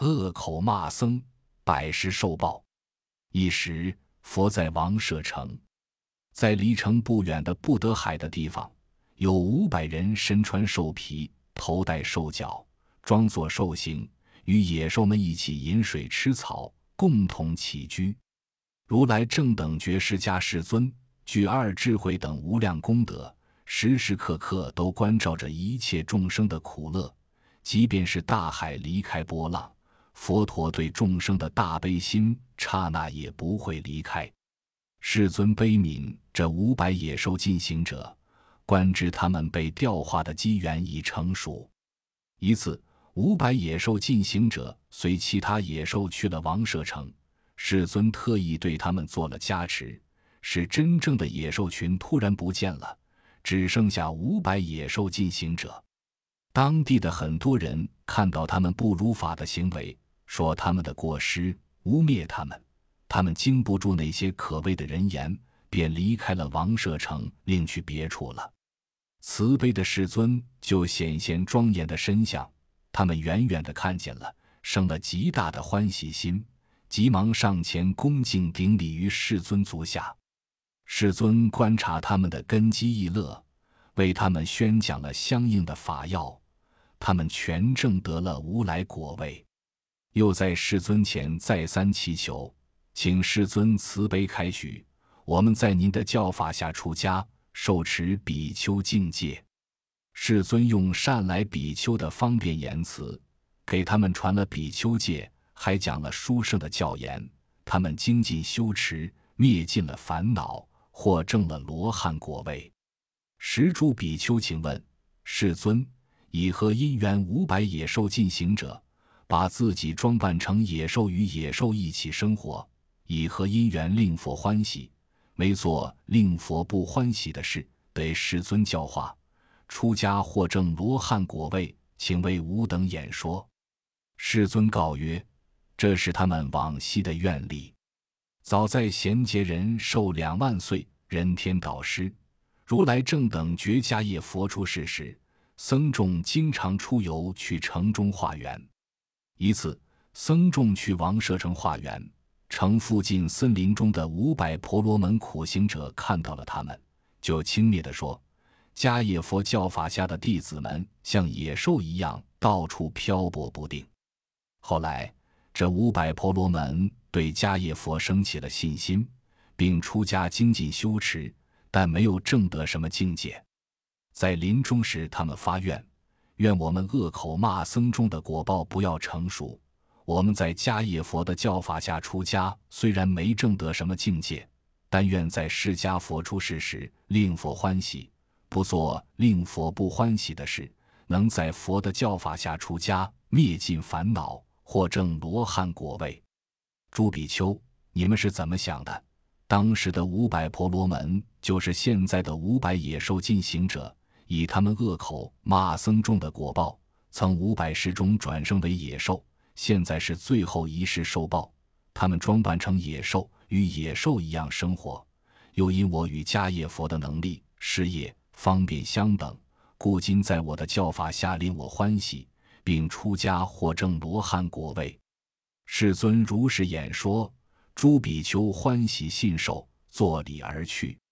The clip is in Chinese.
恶口骂僧，百世受报。一时，佛在王舍城，在离城不远的不得海的地方，有五百人身穿兽皮，头戴兽角，装作兽形，与野兽们一起饮水吃草，共同起居。如来正等觉释迦世尊具二智慧等无量功德，时时刻刻都关照着一切众生的苦乐。即便是大海离开波浪，佛陀对众生的大悲心，刹那也不会离开。世尊悲悯这五百野兽进行者，观知他们被调化的机缘已成熟。一次，五百野兽进行者随其他野兽去了王舍城，世尊特意对他们做了加持，使真正的野兽群突然不见了，只剩下五百野兽进行者。当地的很多人看到他们不如法的行为，说他们的过失，污蔑他们。他们经不住那些可畏的人言，便离开了王舍城，另去别处了。慈悲的世尊就显现庄严的身相，他们远远的看见了，生了极大的欢喜心，急忙上前恭敬顶礼于世尊足下。世尊观察他们的根基易乐，为他们宣讲了相应的法要。他们全证得了无来果位，又在世尊前再三祈求，请世尊慈悲开许，我们在您的教法下出家，受持比丘境界。世尊用善来比丘的方便言辞，给他们传了比丘戒，还讲了殊胜的教言。他们精进修持，灭尽了烦恼，获证了罗汉果位。十诸比丘，请问世尊。以何因缘五百野兽进行者，把自己装扮成野兽与野兽一起生活？以何因缘令佛欢喜？没做令佛不欢喜的事，得世尊教化，出家获证罗汉果位，请为吾等演说。世尊告曰：这是他们往昔的愿力。早在贤劫人寿两万岁，人天导师，如来正等觉迦叶佛出世时。僧众经常出游去城中化缘。一次，僧众去王舍城化缘，城附近森林中的五百婆罗门苦行者看到了他们，就轻蔑地说：“迦叶佛教法下的弟子们像野兽一样，到处漂泊不定。”后来，这五百婆罗门对迦叶佛生起了信心，并出家精进修持，但没有证得什么境界。在临终时，他们发愿，愿我们恶口骂僧中的果报不要成熟。我们在迦叶佛的教法下出家，虽然没证得什么境界，但愿在释迦佛出世时令佛欢喜，不做令佛不欢喜的事，能在佛的教法下出家，灭尽烦恼，获证罗汉果位。朱比丘，你们是怎么想的？当时的五百婆罗门，就是现在的五百野兽进行者。以他们恶口骂僧众的果报，曾五百世中转生为野兽，现在是最后一世受报。他们装扮成野兽，与野兽一样生活。又因我与迦叶佛的能力、事业、方便相等，故今在我的教法下令我欢喜，并出家获证罗汉果位。世尊如是演说，诸比丘欢喜信受，作礼而去。